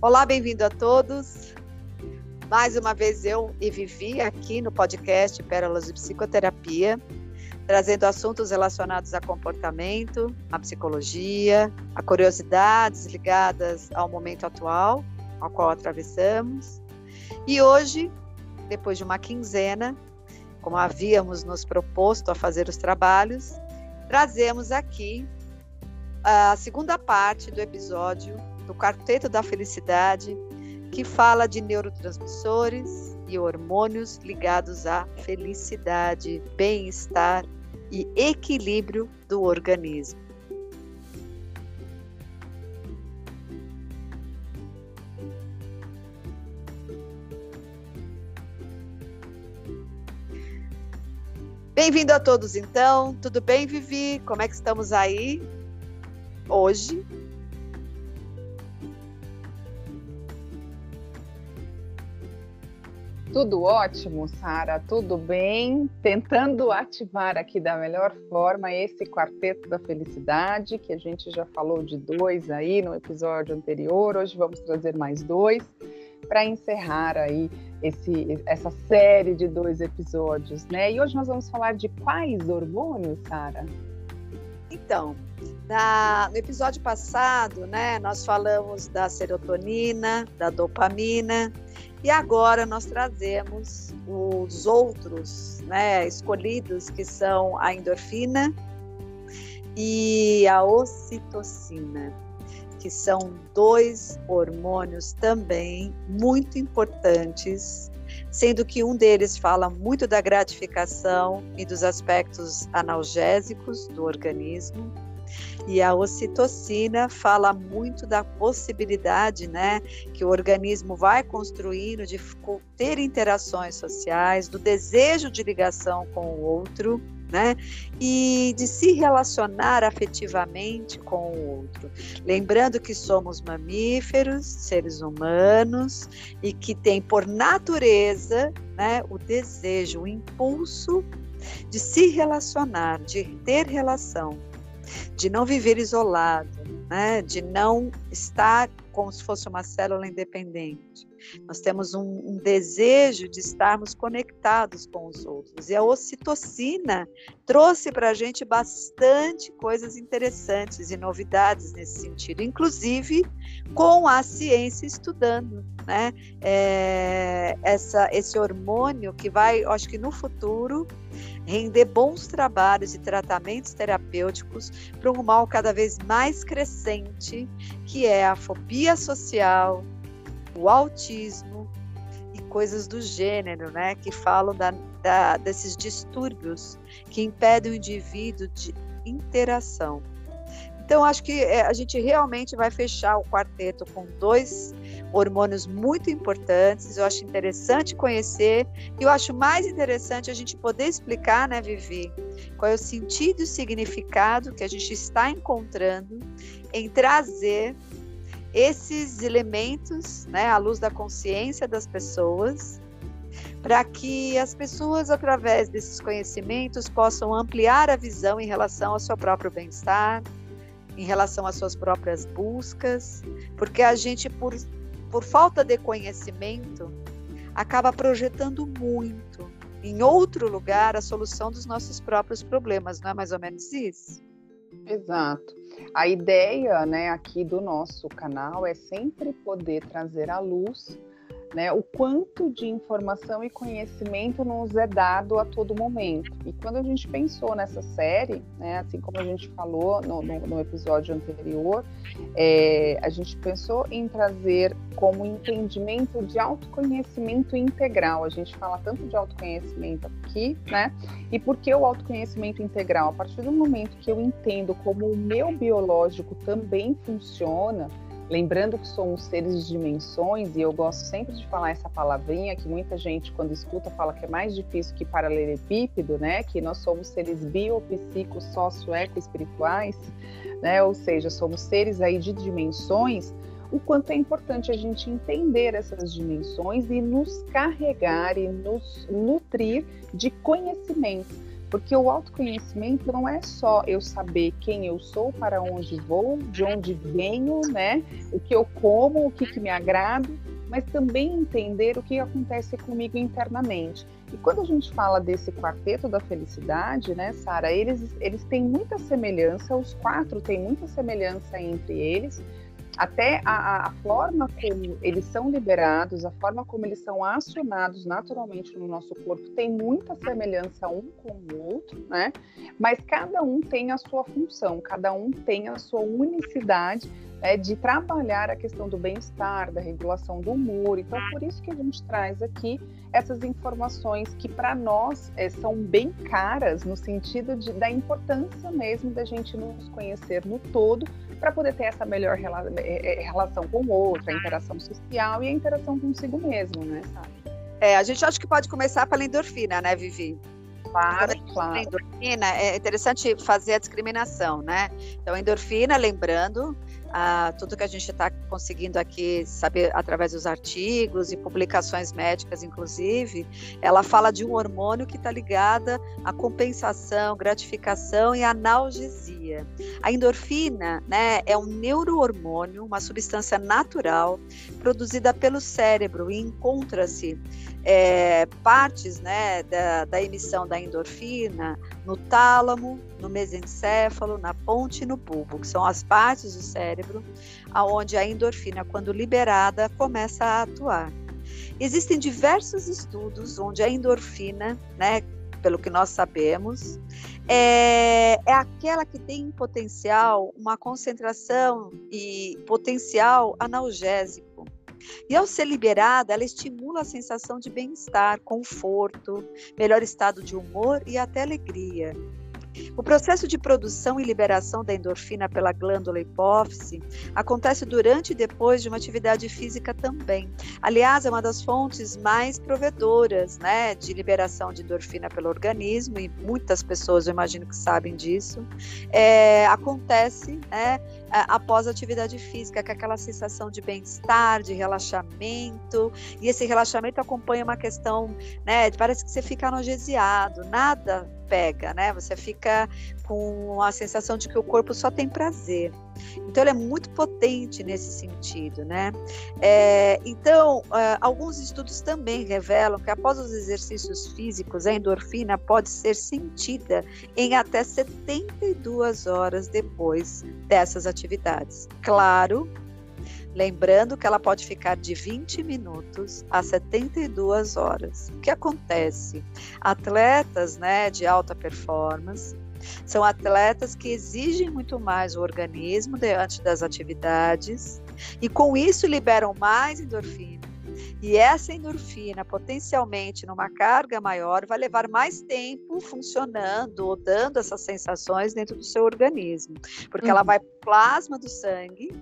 Olá, bem-vindo a todos. Mais uma vez eu e Vivi aqui no podcast Pérolas de Psicoterapia, trazendo assuntos relacionados a comportamento, a psicologia, a curiosidades ligadas ao momento atual, ao qual atravessamos. E hoje, depois de uma quinzena, como havíamos nos proposto a fazer os trabalhos, trazemos aqui a segunda parte do episódio do Quarteto da Felicidade, que fala de neurotransmissores e hormônios ligados à felicidade, bem-estar e equilíbrio do organismo. Bem-vindo a todos, então. Tudo bem, Vivi? Como é que estamos aí hoje? Tudo ótimo, Sara, tudo bem? Tentando ativar aqui da melhor forma esse quarteto da felicidade, que a gente já falou de dois aí no episódio anterior, hoje vamos trazer mais dois para encerrar aí esse, essa série de dois episódios, né? E hoje nós vamos falar de quais hormônios, Sara? Então, na, no episódio passado, né, nós falamos da serotonina, da dopamina, e agora nós trazemos os outros né, escolhidos, que são a endorfina e a ocitocina, que são dois hormônios também muito importantes, sendo que um deles fala muito da gratificação e dos aspectos analgésicos do organismo, e a ocitocina fala muito da possibilidade, né, que o organismo vai construindo de ter interações sociais, do desejo de ligação com o outro, né? E de se relacionar afetivamente com o outro. Lembrando que somos mamíferos, seres humanos, e que tem por natureza né, o desejo, o impulso de se relacionar, de ter relação de não viver isolado, né? de não estar como se fosse uma célula independente. Nós temos um, um, desejo de estarmos conectados com os outros. E a ocitocina trouxe para a gente bastante coisas interessantes e novidades nesse sentido, inclusive com a ciência estudando né? É, essa, esse hormônio que vai, acho que no futuro, render bons trabalhos e tratamentos terapêuticos para um mal cada vez mais crescente, que é a fobia social, o autismo e coisas do gênero, né? Que falam da, da, desses distúrbios que impedem o indivíduo de interação. Então, acho que é, a gente realmente vai fechar o quarteto com dois hormônios muito importantes. Eu acho interessante conhecer e eu acho mais interessante a gente poder explicar, né, Vivi, qual é o sentido e significado que a gente está encontrando em trazer esses elementos, né, à luz da consciência das pessoas, para que as pessoas, através desses conhecimentos, possam ampliar a visão em relação ao seu próprio bem-estar, em relação às suas próprias buscas, porque a gente, por, por falta de conhecimento, acaba projetando muito em outro lugar a solução dos nossos próprios problemas, não é mais ou menos isso? Exato. A ideia, né, aqui do nosso canal é sempre poder trazer à luz né, o quanto de informação e conhecimento nos é dado a todo momento. E quando a gente pensou nessa série, né, assim como a gente falou no, no, no episódio anterior, é, a gente pensou em trazer como entendimento de autoconhecimento integral. A gente fala tanto de autoconhecimento aqui, né? E por que o autoconhecimento integral? A partir do momento que eu entendo como o meu biológico também funciona, Lembrando que somos seres de dimensões, e eu gosto sempre de falar essa palavrinha que muita gente, quando escuta, fala que é mais difícil que paralelepípedo, né? Que nós somos seres bio, psico, sócio, eco, espirituais, né? Ou seja, somos seres aí de dimensões. O quanto é importante a gente entender essas dimensões e nos carregar e nos nutrir de conhecimento Porque o autoconhecimento não é só eu saber quem eu sou, para onde vou, de onde venho, né? O que eu como, o que, que me agrada, mas também entender o que acontece comigo internamente. E quando a gente fala desse quarteto da felicidade, né, Sara, eles, eles têm muita semelhança, os quatro têm muita semelhança entre eles, até a, a, forma como eles são liberados, a forma como eles são acionados naturalmente no nosso corpo tem muita semelhança um com o outro, né? Mas cada um tem a sua função, cada um tem a sua unicidade é, de trabalhar a questão do bem-estar, da regulação do humor. Então, por isso que a gente traz aqui essas informações que para nós é, são bem caras no sentido de, da importância mesmo da gente nos conhecer no todo para poder ter essa melhor rela é, é, relação com o outro, a interação social e a interação consigo mesmo, né, sabe? É, a gente acha que pode começar pela endorfina, né, Vivi? Claro, claro. A endorfina, é interessante fazer a discriminação, né? Então, endorfina, lembrando, tudo que a gente está conseguindo aqui saber através dos artigos e publicações médicas, inclusive, ela fala de um hormônio que está ligada à compensação, gratificação e analgesia. A endorfina né, é um neurohormônio, uma substância natural produzida pelo cérebro e encontra-se é, partes né, da, da emissão da endorfina no tálamo, no mesencéfalo, na ponte e no bulbo, que são as partes do cérebro aonde a endorfina, quando liberada, começa a atuar. Existem diversos estudos onde a endorfina, né, pelo que nós sabemos, é, é aquela que tem potencial, uma concentração e potencial analgésico. E ao ser liberada, ela estimula a sensação de bem-estar, conforto, melhor estado de humor e até alegria. O processo de produção e liberação da endorfina pela glândula hipófise acontece durante e depois de uma atividade física também. Aliás, é uma das fontes mais provedoras né, de liberação de endorfina pelo organismo, e muitas pessoas eu imagino que sabem disso. É, acontece né, após a atividade física, com aquela sensação de bem-estar, de relaxamento, e esse relaxamento acompanha uma questão, né, parece que você fica anestesiado, nada pega, né? Você fica com a sensação de que o corpo só tem prazer. Então, ele é muito potente nesse sentido, né? É, então, é, alguns estudos também revelam que após os exercícios físicos, a endorfina pode ser sentida em até 72 horas depois dessas atividades. Claro Lembrando que ela pode ficar de 20 minutos a 72 horas. O que acontece? Atletas né, de alta performance são atletas que exigem muito mais o organismo diante das atividades e com isso liberam mais endorfina. E essa endorfina, potencialmente numa carga maior, vai levar mais tempo funcionando ou dando essas sensações dentro do seu organismo, porque uhum. ela vai para o plasma do sangue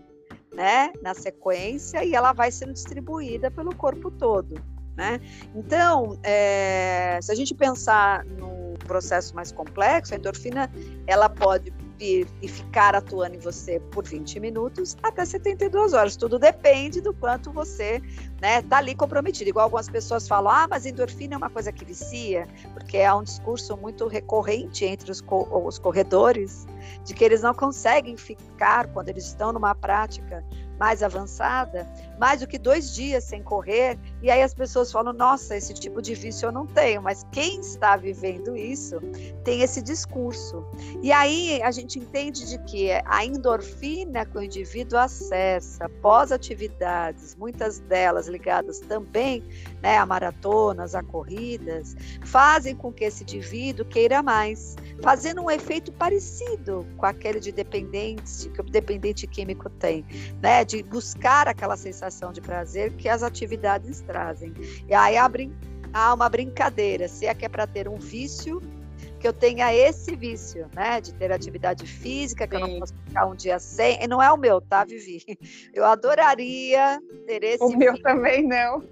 né, na sequência e ela vai sendo distribuída pelo corpo todo, né? Então, é, se a gente pensar no processo mais complexo, a endorfina ela pode vir e ficar atuando em você por 20 minutos até 72 horas. Tudo depende do quanto você né, tá ali comprometido. Igual algumas pessoas falam, ah, mas endorfina é uma coisa que vicia, porque é um discurso muito recorrente entre os, co os corredores de que eles não conseguem ficar quando eles estão numa prática mais avançada, mais do que dois dias sem correr, e aí as pessoas falam: nossa, esse tipo de vício eu não tenho, mas quem está vivendo isso tem esse discurso. E aí a gente entende de que a endorfina que o indivíduo acessa pós atividades, muitas delas ligadas também né, a maratonas, a corridas, fazem com que esse indivíduo queira mais, fazendo um efeito parecido com aquele de dependente que o dependente químico tem, né? de buscar aquela sensação de prazer que as atividades trazem. E aí abre, há uma brincadeira, se é que é para ter um vício, que eu tenha esse vício, né, de ter atividade física, que Sim. eu não posso ficar um dia sem, e não é o meu, tá, Vivi? Eu adoraria ter esse O meu também não.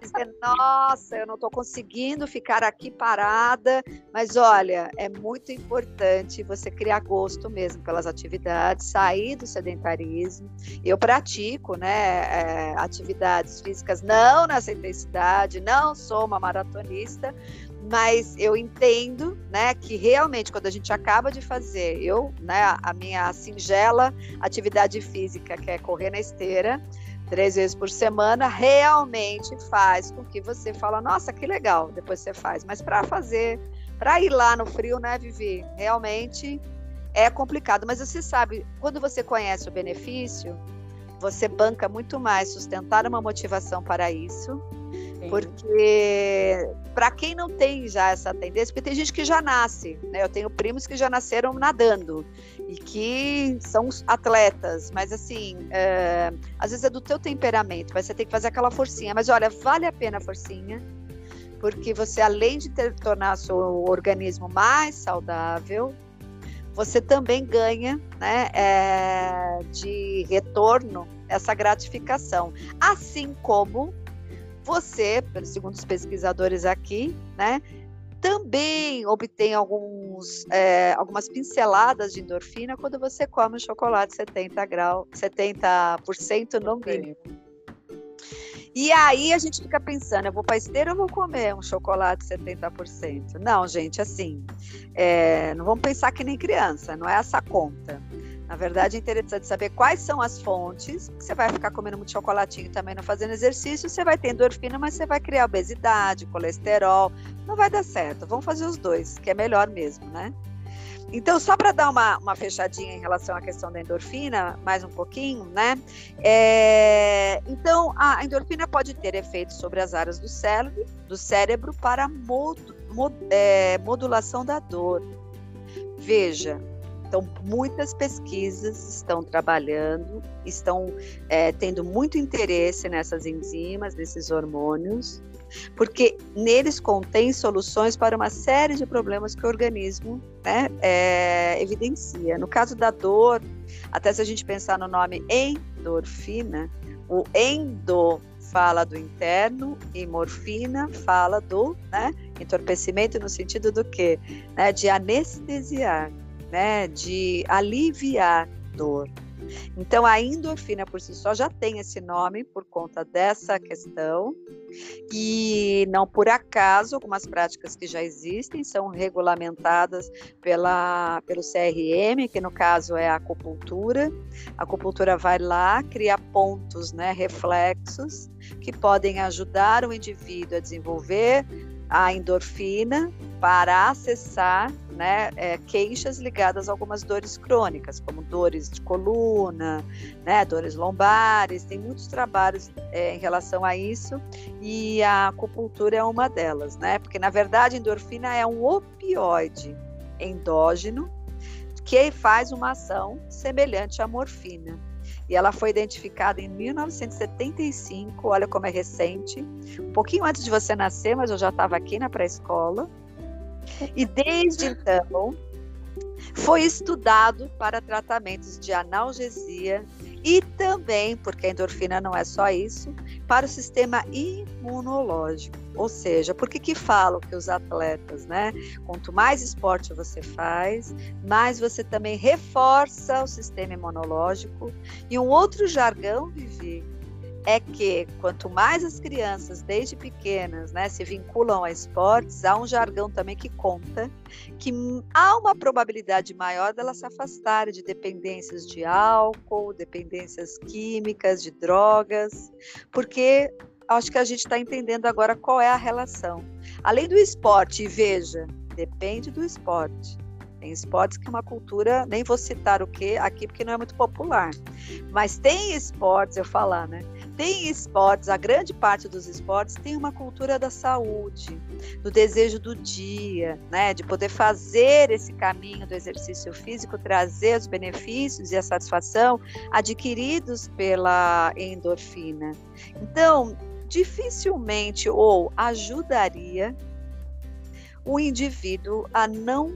Dizer, nossa, eu não estou conseguindo ficar aqui parada, mas olha, é muito importante você criar gosto mesmo pelas atividades, sair do sedentarismo. Eu pratico, né, é, atividades físicas não nessa intensidade, não sou uma maratonista, mas eu entendo, né, que realmente quando a gente acaba de fazer, eu, né, a minha singela atividade física, que é correr na esteira, três vezes por semana, realmente faz com que você fala, nossa, que legal, depois você faz. Mas para fazer, para ir lá no frio, né, Vivi, realmente é complicado. Mas você sabe, quando você conhece o benefício, você banca muito mais sustentar uma motivação para isso porque para quem não tem já essa tendência, porque tem gente que já nasce, né? Eu tenho primos que já nasceram nadando e que são atletas, mas assim, é, às vezes é do teu temperamento, mas você tem que fazer aquela forcinha. Mas olha, vale a pena a forcinha, porque você além de ter, tornar seu organismo mais saudável, você também ganha, né, é, de retorno essa gratificação, assim como você, segundo os pesquisadores aqui, né, também obtém alguns, é, algumas pinceladas de endorfina quando você come um chocolate 70 graus, 70% no mínimo. E aí a gente fica pensando, eu vou para esteira ou vou comer um chocolate 70%? Não, gente, assim, é, não vamos pensar que nem criança, não é essa conta. Na verdade, é interessante saber quais são as fontes. Você vai ficar comendo muito chocolatinho também não fazendo exercício, você vai ter endorfina, mas você vai criar obesidade, colesterol. Não vai dar certo. Vamos fazer os dois, que é melhor mesmo, né? Então, só para dar uma, uma fechadinha em relação à questão da endorfina, mais um pouquinho, né? É, então, a endorfina pode ter efeitos sobre as áreas do cérebro, do cérebro para mod, mod, é, modulação da dor. Veja, então, muitas pesquisas estão trabalhando, estão é, tendo muito interesse nessas enzimas, nesses hormônios, porque neles contém soluções para uma série de problemas que o organismo né, é, evidencia. No caso da dor, até se a gente pensar no nome endorfina, o endo fala do interno e morfina fala do né, entorpecimento no sentido do quê? Né, de anestesiar né, de aliviar dor. Então, a endorfina por si só já tem esse nome por conta dessa questão, e não por acaso, algumas práticas que já existem são regulamentadas pela, pelo CRM, que no caso é a acupuntura. A acupuntura vai lá, cria pontos, né, reflexos, que podem ajudar o indivíduo a desenvolver a endorfina para acessar né, é, queixas ligadas a algumas dores crônicas, como dores de coluna, né, dores lombares. Tem muitos trabalhos é, em relação a isso e a acupuntura é uma delas, né? Porque na verdade endorfina é um opioide endógeno que faz uma ação semelhante à morfina e ela foi identificada em 1975, olha como é recente, um pouquinho antes de você nascer, mas eu já estava aqui na pré-escola. E desde então foi estudado para tratamentos de analgesia e também, porque a endorfina não é só isso, para o sistema imunológico. Ou seja, por que que falo que os atletas, né, quanto mais esporte você faz, mais você também reforça o sistema imunológico. E um outro jargão, Vivi, é que quanto mais as crianças, desde pequenas, né, se vinculam a esportes, há um jargão também que conta que há uma probabilidade maior delas se afastarem de dependências de álcool, dependências químicas, de drogas, porque acho que a gente está entendendo agora qual é a relação. Além do esporte, e veja, depende do esporte. Tem esportes que uma cultura, nem vou citar o que aqui porque não é muito popular. Mas tem esportes, eu falar, né? Tem esportes, a grande parte dos esportes tem uma cultura da saúde, do desejo do dia, né? De poder fazer esse caminho do exercício físico, trazer os benefícios e a satisfação adquiridos pela endorfina. Então, dificilmente ou ajudaria o indivíduo a não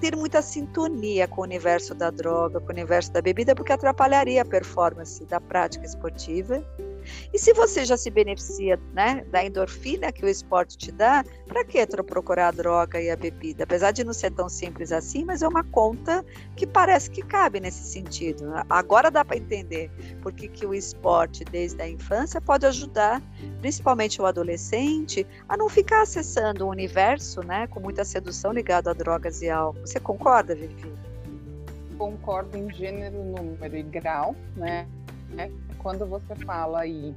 ter muita sintonia com o universo da droga, com o universo da bebida, porque atrapalharia a performance da prática esportiva E se você já se beneficia né, da endorfina que o esporte te dá, para que procurar a droga e a bebida? Apesar de não ser tão simples assim, mas é uma conta que parece que cabe nesse sentido. Agora dá para entender porque que o esporte, desde a infância, pode ajudar, principalmente o adolescente, a não ficar acessando um universo né, com muita sedução ligado a drogas e álcool. Você concorda, Vivi? Concordo em gênero, número e grau, né? Quando você fala aí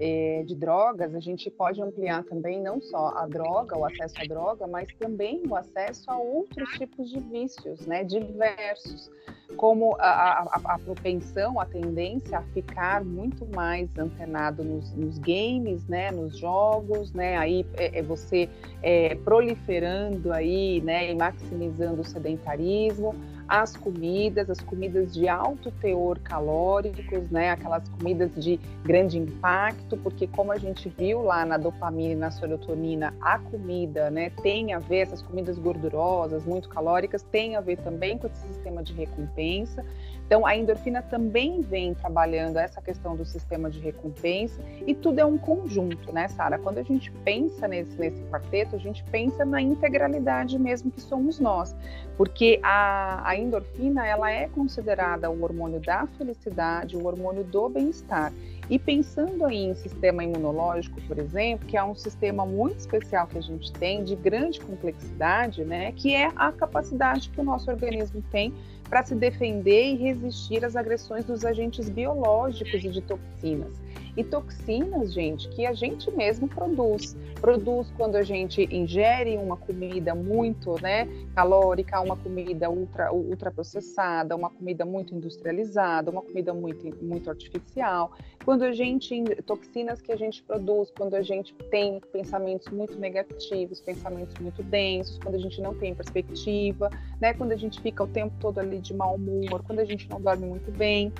é, de drogas, a gente pode ampliar também não só a droga, o acesso à droga, mas também o acesso a outros tipos de vícios, né, diversos, como a, a, a propensão, a tendência a ficar muito mais antenado nos, nos games, né, nos jogos, né, aí é, é você é, proliferando aí, né, e maximizando o sedentarismo, as comidas, as comidas de alto teor calóricos, né, aquelas comidas de grande impacto, porque como a gente viu lá na dopamina e na serotonina, a comida, né, tem a ver essas comidas gordurosas, muito calóricas, tem a ver também com esse sistema de recompensa. Então, a endorfina também vem trabalhando essa questão do sistema de recompensa e tudo é um conjunto, né, Sara? Quando a gente pensa nesse, nesse quarteto, a gente pensa na integralidade mesmo que somos nós, porque a, a endorfina, ela é considerada o hormônio da felicidade, o hormônio do bem-estar. E pensando aí em sistema imunológico, por exemplo, que é um sistema muito especial que a gente tem, de grande complexidade, né, que é a capacidade que o nosso organismo tem para se defender e resistir às agressões dos agentes biológicos e de toxinas. E toxinas, gente, que a gente mesmo produz. Produz quando a gente ingere uma comida muito né, calórica, uma comida ultra, ultraprocessada, uma comida muito industrializada, uma comida muito, muito artificial. Quando a gente. toxinas que a gente produz, quando a gente tem pensamentos muito negativos, pensamentos muito densos, quando a gente não tem perspectiva, né, quando a gente fica o tempo todo ali de mau humor, quando a gente não dorme muito bem.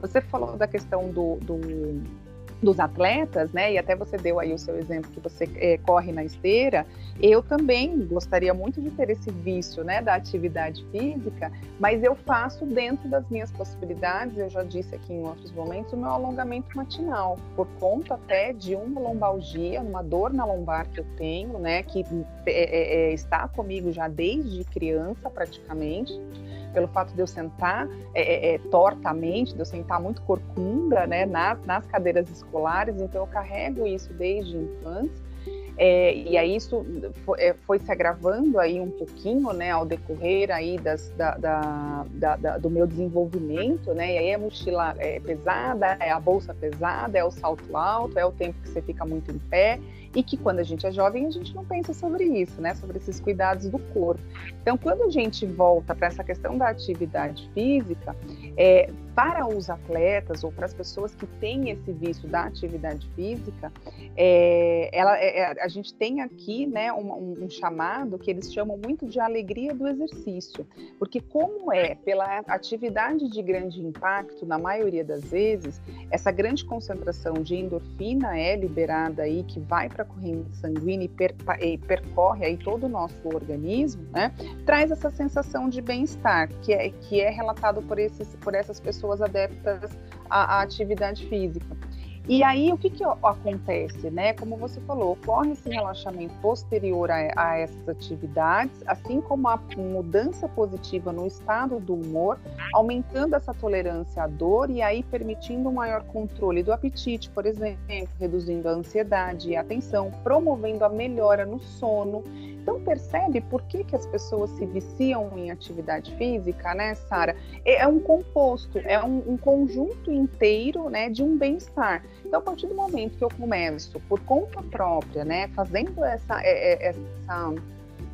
Você falou da questão do, do dos atletas, né? E até você deu aí o seu exemplo que você é, corre na esteira. Eu também gostaria muito de ter esse vício, né, da atividade física, mas eu faço dentro das minhas possibilidades. Eu já disse aqui em outros momentos o meu alongamento matinal, por conta até de uma lombalgia, uma dor na lombar que eu tenho, né, que é, é, está comigo já desde criança praticamente pelo fato de eu sentar é, é, é, tortamente, de eu sentar muito corcunda, né, nas, nas cadeiras escolares, então eu carrego isso desde infância. É, e aí isso foi, é, foi, se agravando aí um pouquinho, né, ao decorrer aí das, da, da, da, do meu desenvolvimento, né, e aí a mochila é pesada, é a bolsa pesada, é o salto alto, é o tempo que você fica muito em pé, e que quando a gente é jovem a gente não pensa sobre isso, né, sobre esses cuidados do corpo. Então, quando a gente volta para essa questão da atividade física, é, para os atletas ou para as pessoas que têm esse vício da atividade física, é, ela, é, é a gente tem aqui né, um, um, chamado que eles chamam muito de alegria do exercício, porque como é pela atividade de grande impacto, na maioria das vezes, essa grande concentração de endorfina é liberada aí, que vai para a corrente sanguínea e, per, e percorre aí todo o nosso organismo, né, traz essa sensação de bem-estar, que é, que é relatado por, esses, por essas pessoas adeptas à, à atividade física. E aí, o que, que acontece, né? Como você falou, ocorre esse relaxamento posterior a, a, essas atividades, assim como a mudança positiva no estado do humor, aumentando essa tolerância à dor e aí permitindo um maior controle do apetite, por exemplo, reduzindo a ansiedade e a tensão, promovendo a melhora no sono então percebe por que, que as pessoas se viciam em atividade física, né, Sara? É, é um composto, é um, um conjunto inteiro, né, de um bem-estar. Então, a partir do momento que eu começo por conta própria, né, fazendo essa, é, é, essa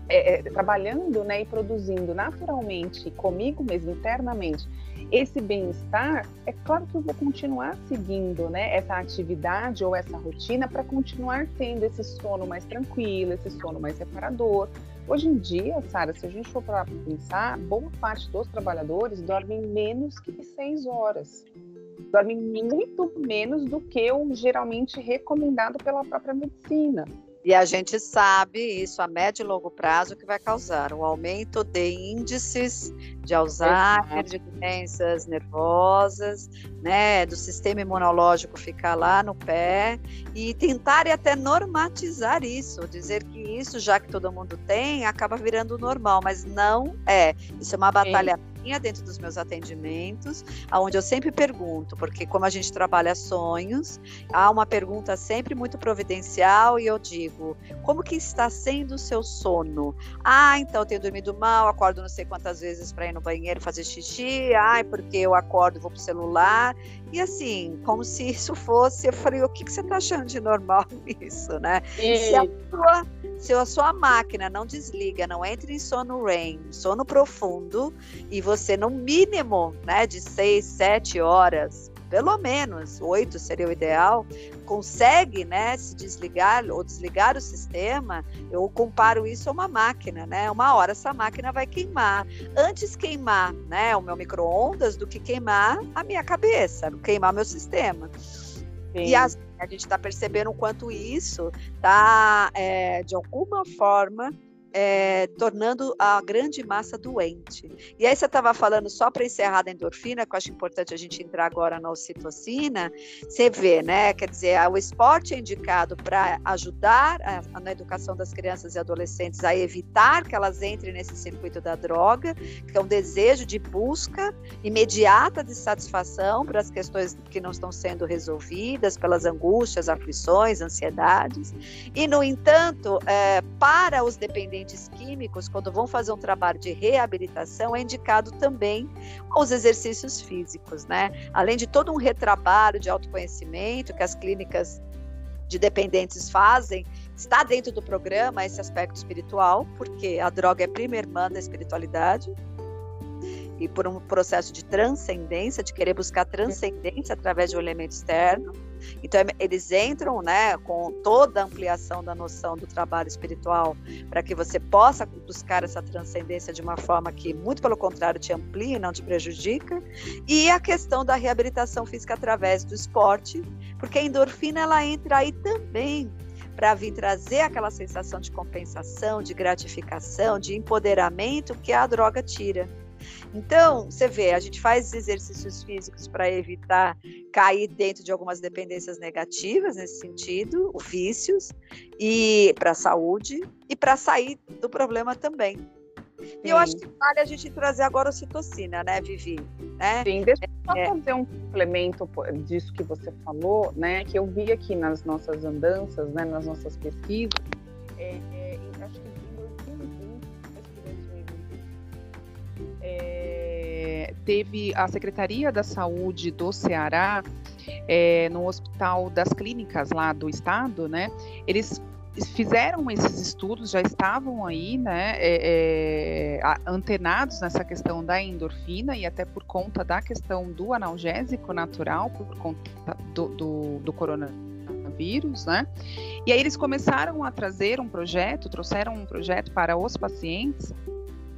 é, é, trabalhando né, e produzindo naturalmente comigo mesmo, internamente, esse bem-estar, é claro que eu vou continuar seguindo né, essa atividade ou essa rotina para continuar tendo esse sono mais tranquilo, esse sono mais reparador. Hoje em dia, Sara, se a gente for para pensar, boa parte dos trabalhadores dormem menos que seis horas. Dormem muito menos do que o geralmente recomendado pela própria medicina. E a gente sabe isso a médio e longo prazo que vai causar o um aumento de índices de Alzheimer, de doenças nervosas, né, do sistema imunológico ficar lá no pé e tentar até normatizar isso, dizer que isso, já que todo mundo tem, acaba virando normal, mas não é. Isso é uma batalha Sim dentro dos meus atendimentos, aonde eu sempre pergunto, porque como a gente trabalha sonhos, há uma pergunta sempre muito providencial e eu digo, como que está sendo o seu sono? Ah, então eu tenho dormido mal, acordo não sei quantas vezes para ir no banheiro fazer xixi, ai, porque eu acordo, vou pro celular, e assim, como se isso fosse, eu falei, o que, que você está achando de normal nisso, né? E... Se, a sua, se a sua máquina não desliga, não entra em sono REM, sono profundo, e você no mínimo, né, de seis, sete horas, pelo menos oito seria o ideal, consegue, né, se desligar ou desligar o sistema, eu comparo isso a uma máquina, né? Uma hora essa máquina vai queimar. Antes queimar, né, o meu micro-ondas do que queimar a minha cabeça, queimar meu sistema. Sim. E as, a gente está percebendo o quanto isso está, é, de alguma forma, é, tornando a grande massa doente. E aí você estava falando, só para encerrar da endorfina, que eu acho importante a gente entrar agora na ocitocina, você vê, né? Quer dizer, o esporte é indicado para ajudar a, na educação das crianças e adolescentes a evitar que elas entrem nesse circuito da droga, que é um desejo de busca imediata de satisfação para as questões que não estão sendo resolvidas, pelas angústias, aflições, ansiedades. E, no entanto, é, para os dependentes dependentes químicos, quando vão fazer um trabalho de reabilitação, é indicado também os exercícios físicos, né? Além de todo um retrabalho de autoconhecimento que as clínicas de dependentes fazem, está dentro do programa esse aspecto espiritual, porque a droga é prima irmã da espiritualidade, e por um processo de transcendência, de querer buscar transcendência através de um elemento externo. Então, eles entram né, com toda a ampliação da noção do trabalho espiritual para que você possa buscar essa transcendência de uma forma que, muito pelo contrário, te amplia e não te prejudica. E a questão da reabilitação física através do esporte, porque a endorfina ela entra aí também para vir trazer aquela sensação de compensação, de gratificação, de empoderamento que a droga tira. Então, você vê, a gente faz exercícios físicos para evitar cair dentro de algumas dependências negativas nesse sentido, vícios, e para a saúde, e para sair do problema também. E eu acho que vale a gente trazer agora a citocina, né, Vivi? Né? Sim, deixa eu só é. fazer um complemento disso que você falou, né, que eu vi aqui nas nossas andanças, né, nas nossas pesquisas, é, teve a Secretaria da Saúde do Ceará, é, no Hospital das Clínicas lá do estado, né? Eles fizeram esses estudos, já estavam aí, né, é, é, antenados nessa questão da endorfina e até por conta da questão do analgésico natural, por conta do, do, do coronavírus, né? E aí eles começaram a trazer um projeto, trouxeram um projeto para os pacientes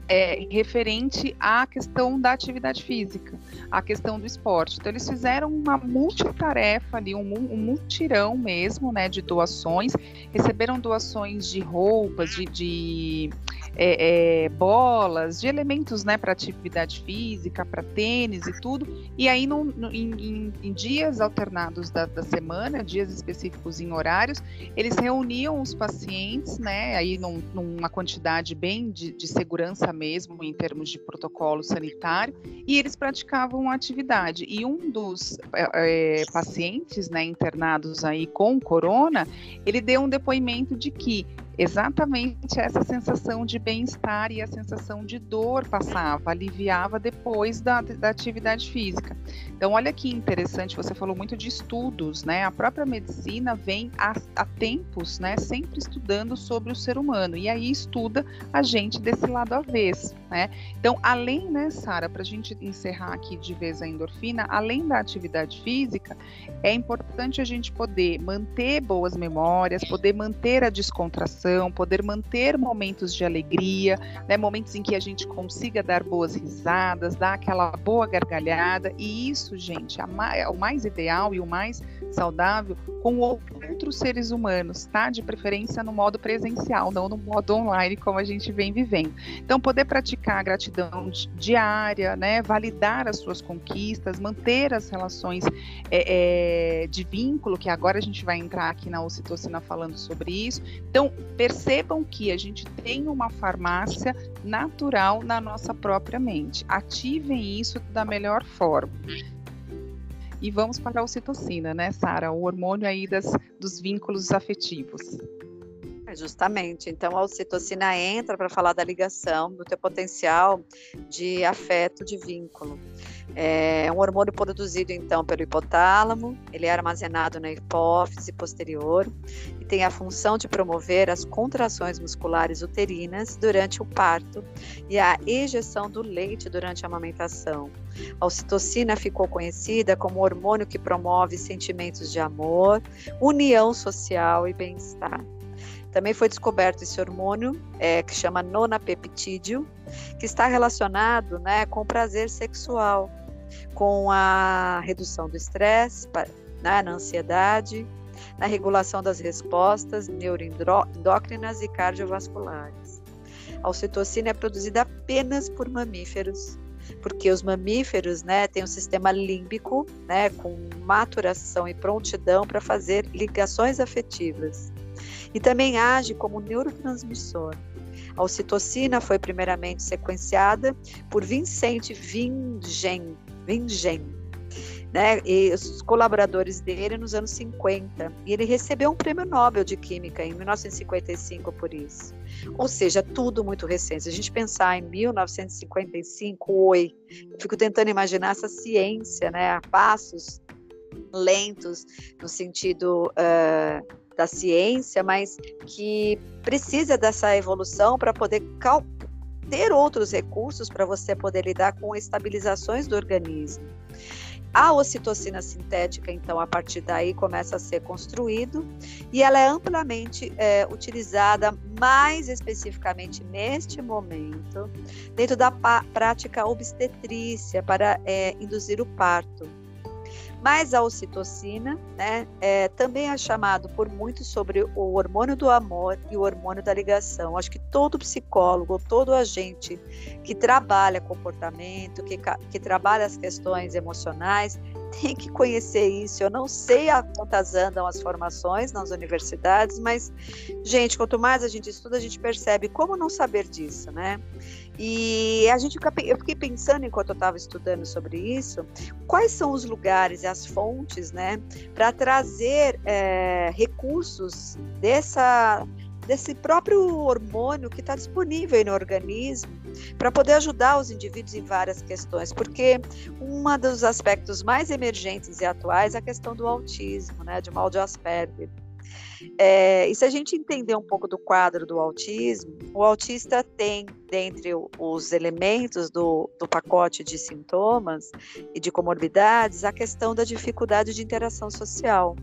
é, referente à questão da atividade física, à questão do esporte. Então, eles fizeram uma multitarefa ali, um, um multirão mesmo, né, de doações, receberam doações de roupas, de, de é, é, bolas, de elementos, né, para atividade física, para tênis e tudo, e aí no, no, em, em, dias alternados da, da, semana, dias específicos em horários, eles reuniam os pacientes, né, aí num, numa quantidade bem de, de segurança mesmo em termos de protocolo sanitário, e eles praticavam a atividade. E um dos é, é, pacientes né, internados aí com corona, ele deu um depoimento de que exatamente essa sensação de bem-estar e a sensação de dor passava, aliviava depois da, da atividade física. Então, olha que interessante, você falou muito de estudos, né? A própria medicina vem há, há tempos, né, sempre estudando sobre o ser humano, e aí estuda a gente desse lado avesso, né? Então, além, né, Sara, para a gente encerrar aqui de vez a endorfina, além da atividade física, é importante a gente poder manter boas memórias, poder manter a descontração poder manter momentos de alegria, né, momentos em que a gente consiga dar boas risadas, dar aquela boa gargalhada, e isso, gente, é o mais ideal e o mais saudável com outros seres humanos, tá? De preferência no modo presencial, não no modo online como a gente vem vivendo. Então, poder praticar a gratidão diária, né? Validar as suas conquistas, manter as relações é, é, de vínculo, que agora a gente vai entrar aqui na ocitocina falando sobre isso. Então, percebam que a gente tem uma farmácia natural na nossa própria mente. Ativem isso da melhor forma. E vamos para a ocitocina, né, Sara? O hormônio aí das, dos vínculos afetivos. É, justamente. Então, a ocitocina entra para falar da ligação, do teu potencial de afeto, de vínculo. É um hormônio produzido, então, pelo hipotálamo, ele é armazenado na hipófise posterior e tem a função de promover as contrações musculares uterinas durante o parto e a ejeção do leite durante a amamentação. A ocitocina ficou conhecida como hormônio que promove sentimentos de amor, união social e bem-estar. Também foi descoberto esse hormônio, é, que chama nonapeptídeo, que está relacionado né, com o prazer sexual, com a redução do estresse, né, na ansiedade, na regulação das respostas neuroendócrinas e cardiovasculares. A ocitocina é produzida apenas por mamíferos, porque os mamíferos né, têm um sistema límbico né, com maturação e prontidão para fazer ligações afetivas e também age como neurotransmissor. A ocitocina foi primeiramente sequenciada por Vincent Vingen, Vingen né, e os colaboradores dele nos anos 50. E ele recebeu um prêmio Nobel de Química em 1955 por isso. Ou seja, tudo muito recente. Se a gente pensar em 1955, oi, eu fico tentando imaginar essa ciência, né, a passos lentos, no sentido uh, da ciência, mas que precisa dessa evolução para poder ter outros recursos para você poder lidar com estabilizações do organismo. A ocitocina sintética, então, a partir daí começa a ser construído e ela é amplamente é, utilizada, mais especificamente neste momento, dentro da prática obstetrícia para é, induzir o parto. Mas a ocitocina, né, é, também é chamado por muitos sobre o hormônio do amor e o hormônio da ligação. Acho que todo psicólogo, todo agente que trabalha comportamento, que, que trabalha as questões emocionais, tem que conhecer isso. Eu não sei a quantas andam as formações nas universidades, mas, gente, quanto mais a gente estuda, a gente percebe como não saber disso, né? E a gente eu fiquei pensando enquanto eu estava estudando sobre isso, quais são os lugares e as fontes, né, para trazer é, recursos dessa desse próprio hormônio que está disponível no organismo para poder ajudar os indivíduos em várias questões, porque um dos aspectos mais emergentes e atuais é a questão do autismo, né, de mal de Asperger. É, e se a gente entender um pouco do quadro do autismo, o autista tem, dentre os elementos do, do pacote de sintomas e de comorbidades, a questão da dificuldade de interação social.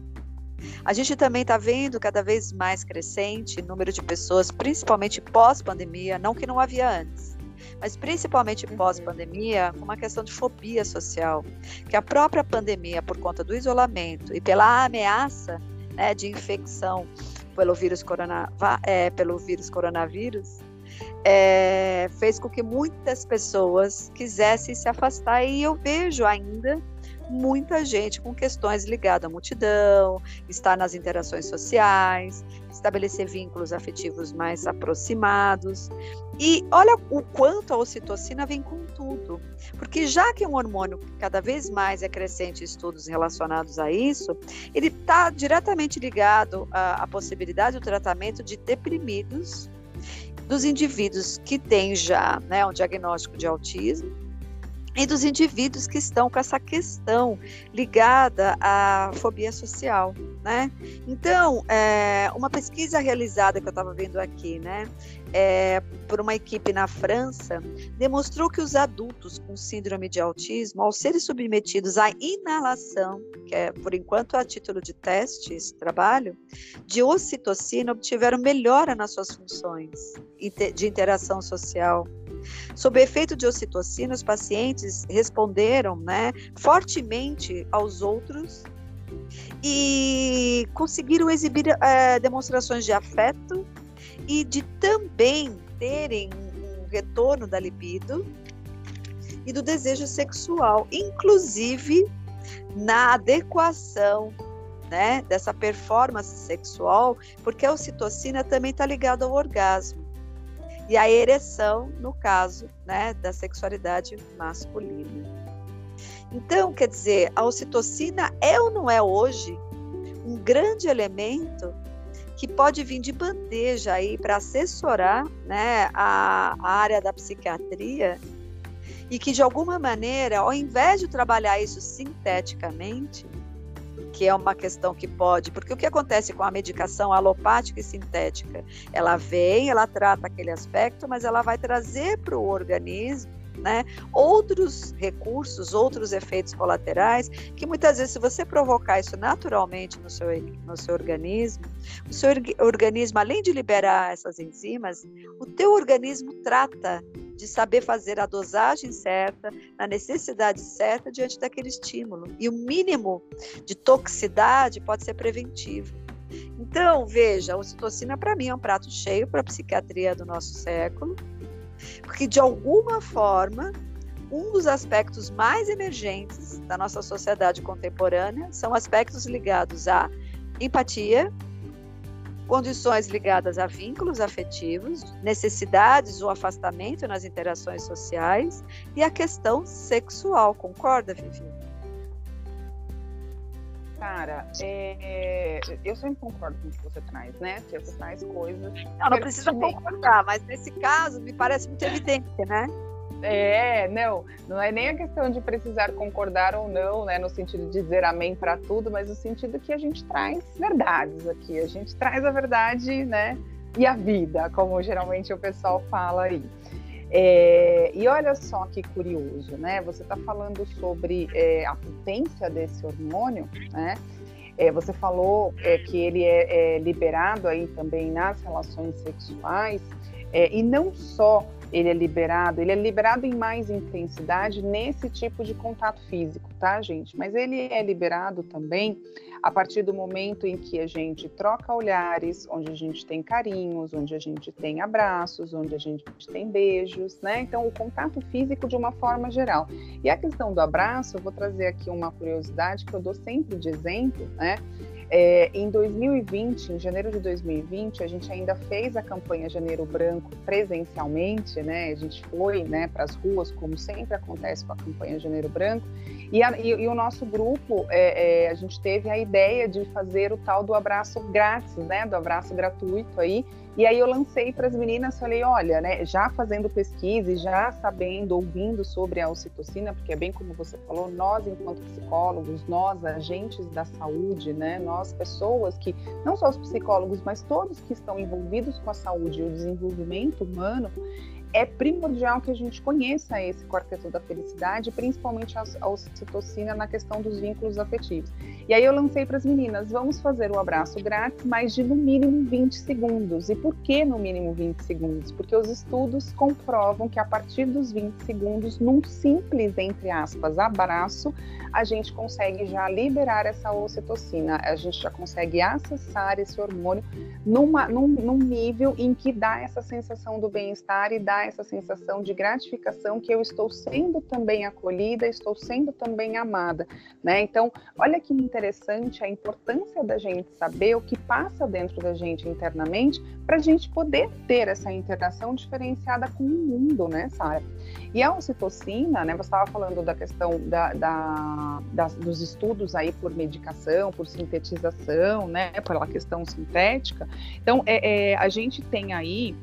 A gente também está vendo cada vez mais crescente número de pessoas, principalmente pós-pandemia, não que não havia antes, mas principalmente uhum. pós-pandemia, com uma questão de fobia social, que a própria pandemia, por conta do isolamento e pela ameaça né, de infecção pelo vírus, corona, é, pelo vírus coronavírus, é, fez com que muitas pessoas quisessem se afastar e eu vejo ainda muita gente com questões ligadas à multidão, estar nas interações sociais, estabelecer vínculos afetivos mais aproximados. E olha o quanto a ocitocina vem com tudo, porque já que é um hormônio que cada vez mais é crescente estudos relacionados a isso, ele está diretamente ligado à, à possibilidade do tratamento de deprimidos dos indivíduos que têm já né, um diagnóstico de autismo e dos indivíduos que estão com essa questão ligada à fobia social. Né? Então, é, uma pesquisa realizada que eu estava vendo aqui, né, é, por uma equipe na França, demonstrou que os adultos com síndrome de autismo, ao serem submetidos à inalação, que é por enquanto a título de teste esse trabalho, de ocitocina, obtiveram melhora nas suas funções de interação social. Sob efeito de ocitocina, os pacientes responderam né, fortemente aos outros e conseguiram exibir é, demonstrações de afeto e de também terem um retorno da libido e do desejo sexual, inclusive na adequação né, dessa performance sexual, porque a ocitocina também está ligada ao orgasmo e a ereção, no caso né, da sexualidade masculina. Então, quer dizer, a ocitocina é ou não é hoje um grande elemento que pode vir de bandeja aí para assessorar né, a, a área da psiquiatria e que de alguma maneira, ao invés de trabalhar isso sinteticamente, que é uma questão que pode, porque o que acontece com a medicação alopática e sintética? Ela vem, ela trata aquele aspecto, mas ela vai trazer para o organismo né? Outros recursos, outros efeitos colaterais, que muitas vezes, se você provocar isso naturalmente no seu, no seu organismo, o seu organismo, além de liberar essas enzimas, o teu organismo trata de saber fazer a dosagem certa, na necessidade certa diante daquele estímulo. E o mínimo de toxicidade pode ser preventivo. Então, veja, a ocitocina para mim é um prato cheio para a psiquiatria do nosso século porque, de alguma forma, um dos aspectos mais emergentes da nossa sociedade contemporânea são aspectos ligados à empatia, condições ligadas a vínculos afetivos, necessidades ou afastamento nas interações sociais e a questão sexual. Concorda, Vivi? Cara, é, eu sempre concordo com o que você traz, né? Você traz coisas. Não, não precisa concordar, mas nesse caso me parece muito evidente, né? É, não, não é nem a questão de precisar concordar ou não, né, no sentido de dizer amém para tudo, mas no sentido que a gente traz verdades aqui, a gente traz a verdade, né, e a vida, como geralmente o pessoal fala aí. É, e olha só que curioso, né? Você está falando sobre é, a potência desse hormônio, né? É, você falou é, que ele é, é, liberado aí também nas relações sexuais, é, e não só ele é liberado, ele é liberado em mais intensidade nesse tipo de contato físico, tá, gente? Mas ele é liberado também a partir do momento em que a gente troca olhares, onde a gente tem carinhos, onde a gente tem abraços, onde a gente tem beijos, né? Então, o contato físico de uma forma geral. E a questão do abraço, eu vou trazer aqui uma curiosidade que eu dou sempre de exemplo, né? É, em 2020, em janeiro de 2020, a gente ainda fez a campanha Janeiro Branco presencialmente, né? A gente foi né, para as ruas, como sempre acontece com a campanha Janeiro Branco, e, a, e, e o nosso grupo, é, é, a gente teve a ideia de fazer o tal do abraço grátis, né? Do abraço gratuito aí, e aí eu lancei para as meninas, falei, olha, né, já fazendo pesquisa e já sabendo, ouvindo sobre a ocitocina, porque é bem como você falou, nós enquanto psicólogos, nós agentes da saúde, né, nós pessoas que não só os psicólogos, mas todos que estão envolvidos com a saúde e o desenvolvimento humano, é primordial que a gente conheça esse quarteto da felicidade, principalmente a ocitocina na questão dos vínculos afetivos. E aí eu lancei para as meninas, vamos fazer o abraço grátis, mas de no mínimo 20 segundos. E por que no mínimo 20 segundos? Porque os estudos comprovam que a partir dos 20 segundos, num simples, entre aspas, abraço, a gente consegue já liberar essa ocitocina, a gente já consegue acessar esse hormônio numa, num, num nível em que dá essa sensação do bem-estar e dá essa sensação de gratificação que eu estou sendo também acolhida, estou sendo também amada, né? Então, olha que interessante a importância da gente saber o que passa dentro da gente internamente para a gente poder ter essa interação diferenciada com o mundo, né, Sara? E a ocitocina, né, você estava falando da questão da, da, da, dos estudos aí por medicação, por sintetização, né, pela questão sintética. Então, é, é a gente tem aí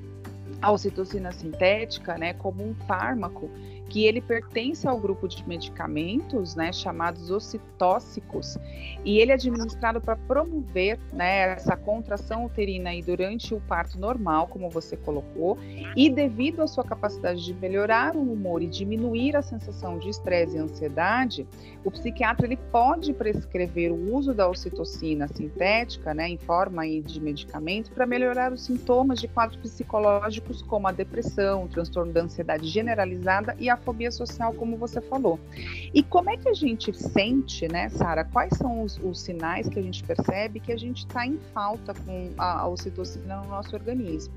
a ocitocina sintética, né, como um fármaco que ele pertence ao grupo de medicamentos, né, chamados ocitóxicos, e ele é administrado para promover, né, essa contração uterina aí durante o parto normal, como você colocou, e devido à sua capacidade de melhorar o humor e diminuir a sensação de estresse e ansiedade, o psiquiatra ele pode prescrever o uso da ocitocina sintética, né, em forma aí de medicamento, para melhorar os sintomas de quadros psicológicos como a depressão, transtorno da ansiedade generalizada e a fobia social, como você falou. E como é que a gente sente, né, Sara? Quais são os, os, sinais que a gente percebe que a gente está em falta com a, a ocitocina no nosso organismo?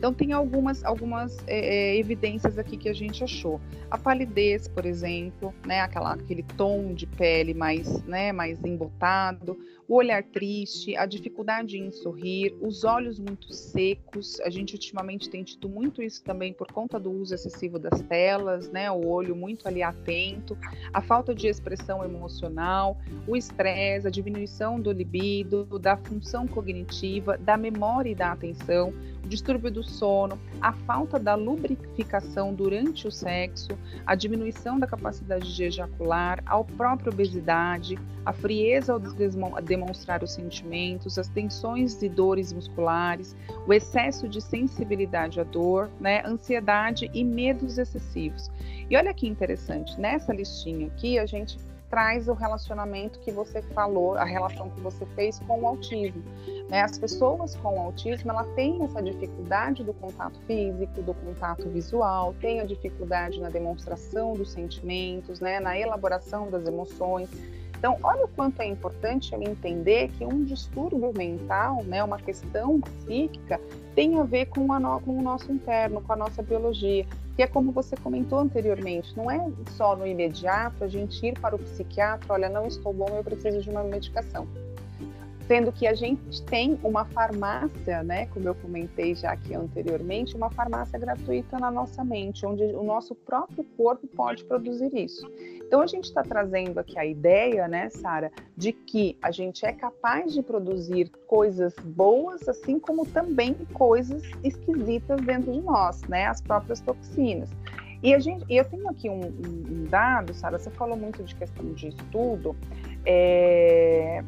Então, tem algumas, algumas é, é, evidências aqui que a gente achou. A palidez, por exemplo, né, aquela, aquele tom de pele mais, né, mais embotado, o olhar triste, a dificuldade em sorrir, os olhos muito secos. A gente ultimamente tem tido muito isso também por conta do uso excessivo das telas, né, o olho muito ali atento, a falta de expressão emocional, o estresse, a diminuição do libido, da função cognitiva, da memória e da atenção o distúrbio do sono, a falta da lubrificação durante o sexo, a diminuição da capacidade de ejacular, a própria obesidade, a frieza ao demonstrar os sentimentos, as tensões e dores musculares, o excesso de sensibilidade à dor, né, ansiedade e medos excessivos. E olha que interessante, nessa listinha aqui a gente traz o relacionamento que você falou, a relação que você fez com o autismo. Né? As pessoas com autismo, ela tem essa dificuldade do contato físico, do contato visual, tem a dificuldade na demonstração dos sentimentos, né? na elaboração das emoções. Então, olha o quanto é importante eu entender que um distúrbio mental, né, uma questão psíquica, tem a ver com, a no, com o nosso interno, com a nossa biologia que é como você comentou anteriormente, não é só no imediato a gente ir para o psiquiatra, olha, não estou bom, eu preciso de uma medicação. Sendo que a gente tem uma farmácia, né, como eu comentei já aqui anteriormente, uma farmácia gratuita na nossa mente, onde o nosso próprio corpo pode produzir isso. Então a gente está trazendo aqui a ideia, né, Sara, de que a gente é capaz de produzir coisas boas, assim como também coisas esquisitas dentro de nós, né, as próprias toxinas. E, a gente, eu tenho aqui um, um dado, Sara, você falou muito de questão de estudo. É,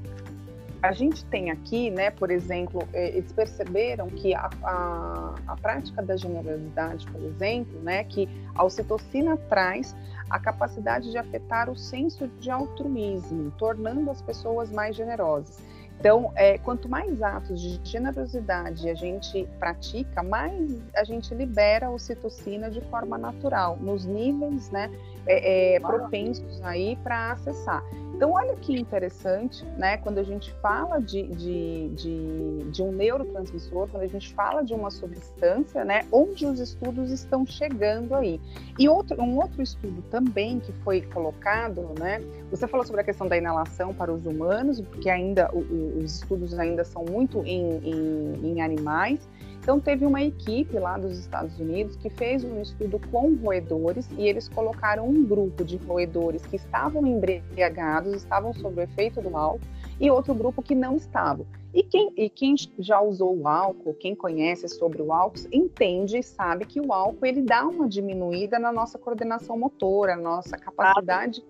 a gente tem aqui, né, por exemplo, é, eles perceberam que a, a, a, prática da generosidade, por exemplo, né, que a ocitocina traz a capacidade de afetar o senso de altruísmo, tornando as pessoas mais generosas. Então, é, quanto mais atos de generosidade a gente pratica, mais a gente libera a ocitocina de forma natural, nos níveis né, é, é, propensos aí para acessar. Então, olha que interessante, né? Quando a gente fala de, de, de, de, um neurotransmissor, quando a gente fala de uma substância, né? Onde os estudos estão chegando aí. E outro, um outro estudo também que foi colocado, né? Você falou sobre a questão da inalação para os humanos, porque ainda o, o, os estudos ainda são muito em, em, em animais. Então, teve uma equipe lá dos Estados Unidos que fez um estudo com roedores e eles colocaram um grupo de roedores que estavam embriagados, estavam sob o efeito do álcool, e outro grupo que não estava. E quem, e quem já usou o álcool, quem conhece sobre o álcool, entende e sabe que o álcool ele dá uma diminuída na nossa coordenação motora, nossa capacidade.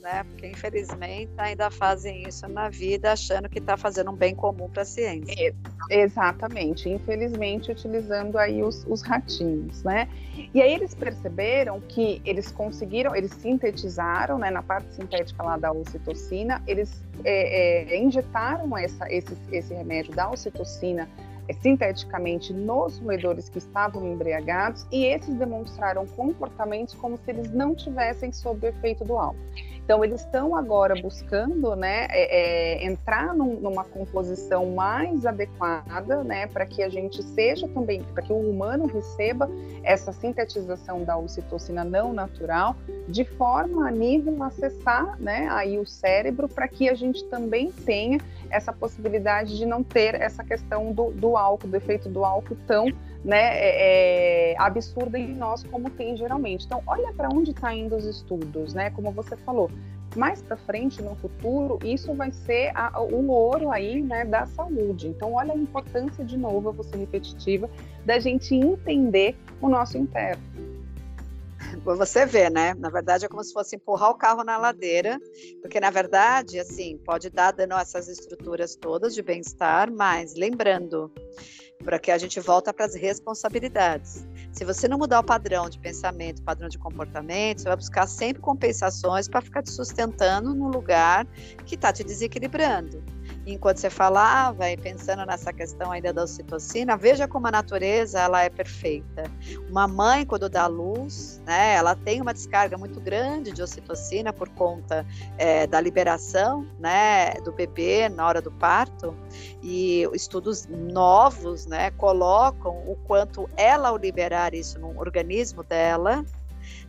Né? Porque infelizmente ainda fazem isso na vida achando que está fazendo um bem comum para a ciência. É, exatamente, infelizmente utilizando aí os, os ratinhos, né? E aí eles perceberam que eles conseguiram, eles sintetizaram, né, na parte sintética lá da ocitocina, eles é, é, injetaram essa, esse, esse remédio da ocitocina é, sinteticamente nos roedores que estavam embriagados e esses demonstraram comportamentos como se eles não tivessem sob o efeito do álcool. Então, eles estão agora buscando né, é, é, entrar num, numa composição mais adequada né, para que a gente seja também, para que o humano receba essa sintetização da ocitocina não natural, de forma a nível acessar né, aí o cérebro, para que a gente também tenha essa possibilidade de não ter essa questão do, do álcool, do efeito do álcool tão né, é, é, absurda em nós como tem geralmente. Então, olha para onde está indo os estudos, né? Como você falou, mais para frente, no futuro, isso vai ser a, o ouro aí, né, da saúde. Então, olha a importância de novo, eu vou ser repetitiva, da gente entender o nosso interno. você vê, né? Na verdade, é como se fosse empurrar o carro na ladeira, porque na verdade, assim, pode dar dano essas estruturas todas de bem-estar, mas lembrando, para que a gente volta para as responsabilidades. Se você não mudar o padrão de pensamento, padrão de comportamento, você vai buscar sempre compensações para ficar te sustentando no lugar que está te desequilibrando enquanto você falava e pensando nessa questão ainda da ocitocina, veja como a natureza ela é perfeita. Uma mãe quando dá luz, né, ela tem uma descarga muito grande de ocitocina por conta é, da liberação, né, do bebê na hora do parto. E estudos novos, né, colocam o quanto ela ao liberar isso no organismo dela,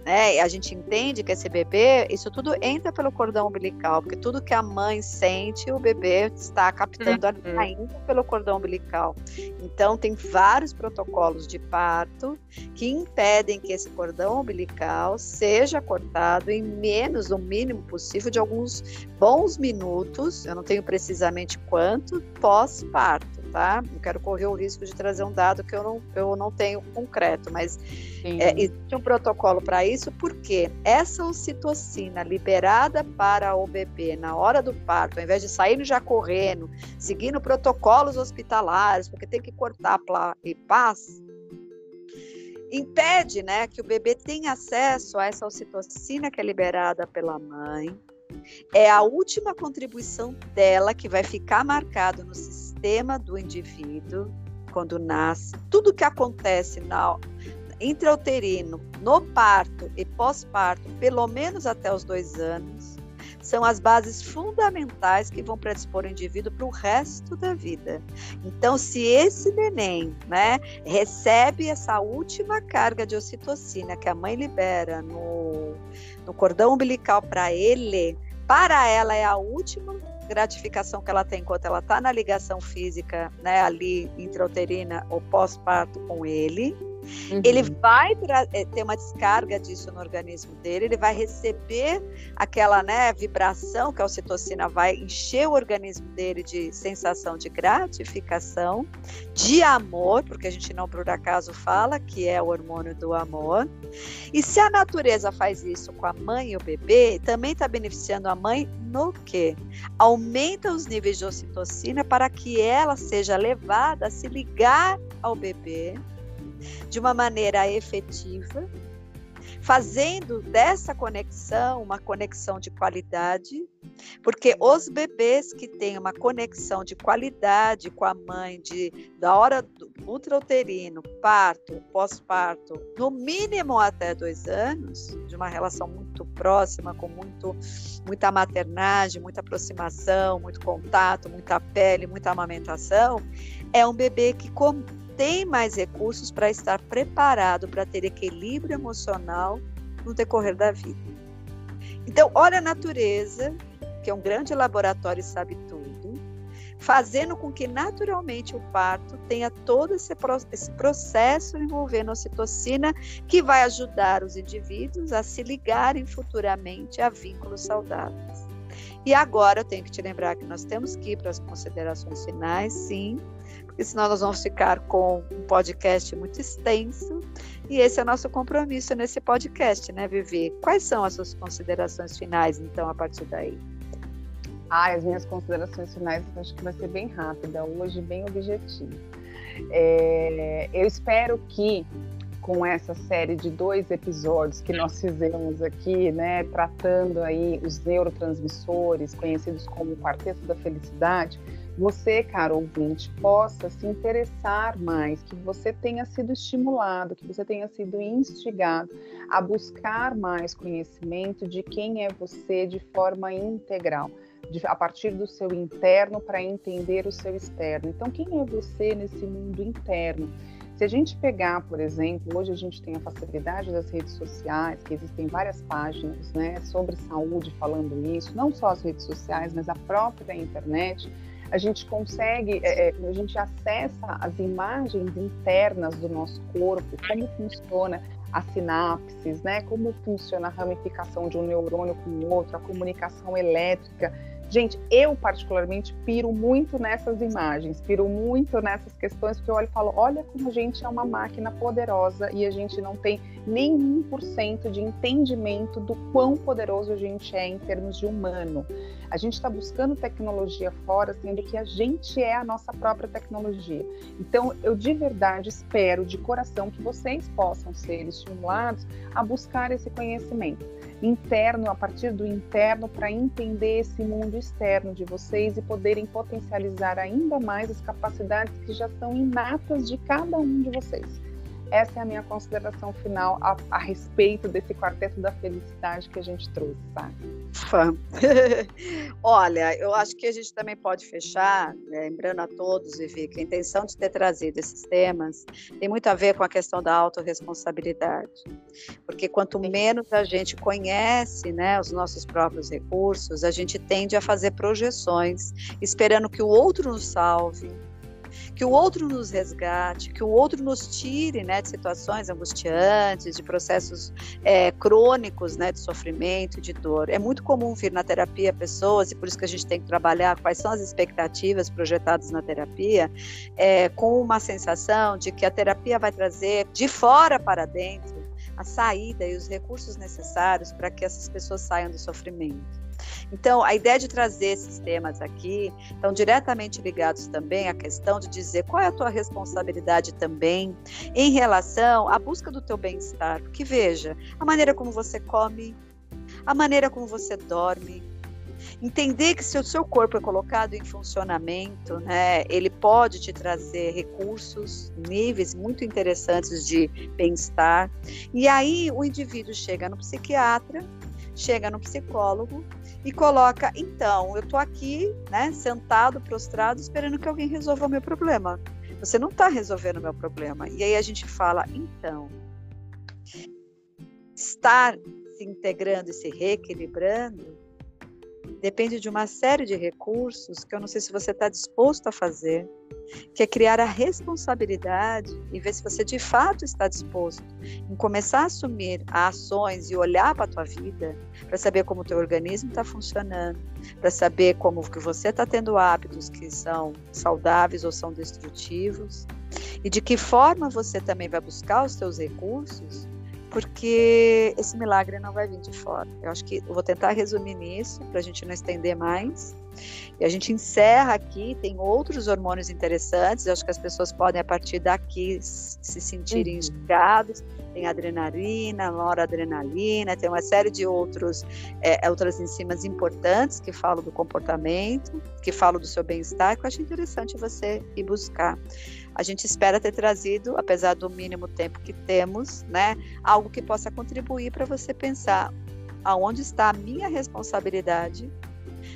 né? E a gente entende que esse bebê, isso tudo entra pelo cordão umbilical, porque tudo que a mãe sente, o bebê está captando uhum. ainda pelo cordão umbilical. Então, tem vários protocolos de parto que impedem que esse cordão umbilical seja cortado em menos, o mínimo possível, de alguns bons minutos, eu não tenho precisamente quanto, pós-parto tá? Não quero correr o risco de trazer um dado que eu não, eu não tenho concreto, mas é, existe um protocolo para isso, porque essa ocitocina liberada para o bebê na hora do parto, ao invés de sair já correndo, seguindo protocolos hospitalares, porque tem que cortar e paz, impede né, que o bebê tenha acesso a essa ocitocina que é liberada pela mãe. É a última contribuição dela que vai ficar marcado no sistema sistema do indivíduo quando nasce, tudo que acontece na intrauterino, no parto e pós-parto, pelo menos até os dois anos, são as bases fundamentais que vão predispor o indivíduo para o resto da vida. Então, se esse neném né, recebe essa última carga de ocitocina que a mãe libera no, no cordão umbilical para ele, para ela é a última gratificação que ela tem enquanto ela está na ligação física, né, ali intrauterina ou pós-parto com ele. Uhum. Ele vai eh, ter uma descarga disso no organismo dele, ele vai receber aquela né, vibração que a ocitocina vai encher o organismo dele de sensação de gratificação, de amor, porque a gente não por acaso fala que é o hormônio do amor. E se a natureza faz isso com a mãe e o bebê, também está beneficiando a mãe no que? Aumenta os níveis de ocitocina para que ela seja levada a se ligar ao bebê de uma maneira efetiva, fazendo dessa conexão uma conexão de qualidade, porque os bebês que têm uma conexão de qualidade com a mãe, de, da hora do ultrauterino, parto, pós-parto, no mínimo até dois anos, de uma relação muito próxima, com muito, muita maternagem, muita aproximação, muito contato, muita pele, muita amamentação, é um bebê que tem mais recursos para estar preparado para ter equilíbrio emocional no decorrer da vida. Então, olha a natureza, que é um grande laboratório e sabe tudo, fazendo com que naturalmente o parto tenha todo esse, esse processo envolvendo a ocitocina que vai ajudar os indivíduos a se ligarem futuramente a vínculos saudáveis. E agora eu tenho que te lembrar que nós temos que ir para as considerações finais, sim, porque senão nós vamos ficar com um podcast muito extenso. E esse é o nosso compromisso nesse podcast, né, Vivi? Quais são as suas considerações finais, então, a partir daí? Ah, as minhas considerações finais acho que vai ser bem rápida, hoje bem objetiva. É, eu espero que com essa série de dois episódios que nós fizemos aqui, né, tratando aí os neurotransmissores, conhecidos como quarteto da felicidade, você, caro ouvinte, possa se interessar mais, que você tenha sido estimulado, que você tenha sido instigado a buscar mais conhecimento de quem é você de forma integral, a partir do seu interno para entender o seu externo. Então, quem é você nesse mundo interno? Se a gente pegar, por exemplo, hoje a gente tem a facilidade das redes sociais, que existem várias páginas né, sobre saúde falando isso, não só as redes sociais, mas a própria internet a gente consegue, é, é, a gente acessa as imagens internas do nosso corpo, como funciona as sinapses, né? Como funciona a ramificação de um neurônio com o outro, a comunicação elétrica Gente, eu particularmente piro muito nessas imagens, piro muito nessas questões, porque eu olho e falo, olha como a gente é uma máquina poderosa e a gente não tem nem 1% de entendimento do quão poderoso a gente é em termos de humano. A gente está buscando tecnologia fora, sendo que a gente é a nossa própria tecnologia. Então, eu de verdade espero, de coração, que vocês possam ser estimulados a buscar esse conhecimento interno, a partir do interno, para entender esse mundo externo de vocês e poderem potencializar ainda mais as capacidades que já são inatas de cada um de vocês. Essa é a minha consideração final a, a respeito desse quarteto da felicidade que a gente trouxe, tá? Fã. Olha, eu acho que a gente também pode fechar, né, lembrando a todos, Vivi, que a intenção de ter trazido esses temas tem muito a ver com a questão da autorresponsabilidade. Porque quanto menos a gente conhece né, os nossos próprios recursos, a gente tende a fazer projeções, esperando que o outro nos salve, que o outro nos resgate, que o outro nos tire né, de situações angustiantes, de processos é, crônicos né, de sofrimento, de dor. É muito comum vir na terapia pessoas, e por isso que a gente tem que trabalhar quais são as expectativas projetadas na terapia, é, com uma sensação de que a terapia vai trazer de fora para dentro a saída e os recursos necessários para que essas pessoas saiam do sofrimento. Então, a ideia de trazer esses temas aqui estão diretamente ligados também à questão de dizer qual é a tua responsabilidade também em relação à busca do teu bem-estar. Porque veja, a maneira como você come, a maneira como você dorme, entender que se o seu corpo é colocado em funcionamento, né, ele pode te trazer recursos, níveis muito interessantes de bem-estar. E aí o indivíduo chega no psiquiatra, chega no psicólogo e coloca, então, eu estou aqui, né, sentado, prostrado, esperando que alguém resolva o meu problema. Você não está resolvendo o meu problema. E aí a gente fala, então, estar se integrando e se reequilibrando depende de uma série de recursos que eu não sei se você está disposto a fazer, que é criar a responsabilidade e ver se você de fato está disposto em começar a assumir ações e olhar para a tua vida para saber como o teu organismo está funcionando, para saber como que você está tendo hábitos que são saudáveis ou são destrutivos e de que forma você também vai buscar os teus recursos porque esse milagre não vai vir de fora. Eu acho que eu vou tentar resumir nisso, para a gente não estender mais. E a gente encerra aqui, tem outros hormônios interessantes, eu acho que as pessoas podem, a partir daqui, se sentirem uhum. instigados. Tem adrenalina, noradrenalina, tem uma série de outros, é, outras enzimas importantes que falam do comportamento, que falam do seu bem-estar, que eu acho interessante você ir buscar a gente espera ter trazido, apesar do mínimo tempo que temos, né, algo que possa contribuir para você pensar aonde está a minha responsabilidade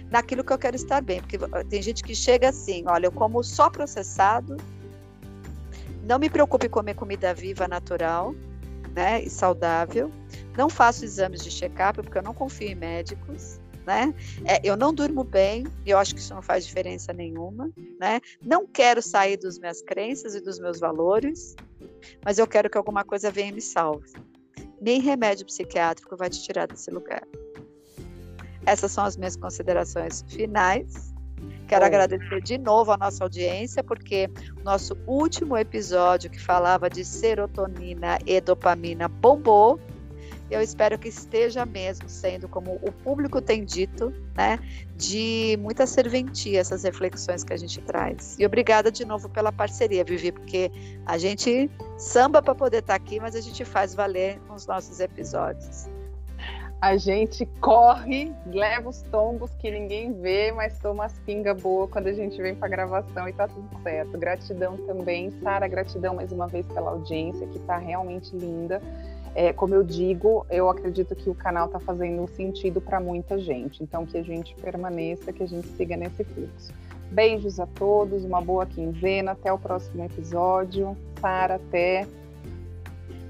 naquilo que eu quero estar bem, porque tem gente que chega assim, olha, eu como só processado, não me preocupe em comer comida viva, natural, né, e saudável, não faço exames de check-up porque eu não confio em médicos, né? É, eu não durmo bem, e eu acho que isso não faz diferença nenhuma, né? Não quero sair das minhas crenças e dos meus valores, mas eu quero que alguma coisa venha e me salve. Nem remédio psiquiátrico vai te tirar desse lugar. Essas são as minhas considerações finais. Quero agradecer de novo a nossa audiência, porque o nosso último episódio que falava de serotonina e dopamina bombou eu espero que esteja mesmo sendo, como o público tem dito, né, de muita serventia essas reflexões que a gente traz. E obrigada de novo pela parceria, Vivi, porque a gente samba para poder estar tá aqui, mas a gente faz valer os nossos episódios. A gente corre, leva os tombos que ninguém vê, mas toma as pingas boas quando a gente vem para gravação e tá tudo certo. Gratidão também, Sara, gratidão mais uma vez pela audiência, que está realmente linda. É, como eu digo, eu acredito que o canal está fazendo sentido para muita gente. Então, que a gente permaneça, que a gente siga nesse fluxo. Beijos a todos, uma boa quinzena, até o próximo episódio. Sara, até.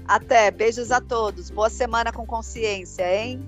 Até, beijos a todos. Boa semana com consciência, hein?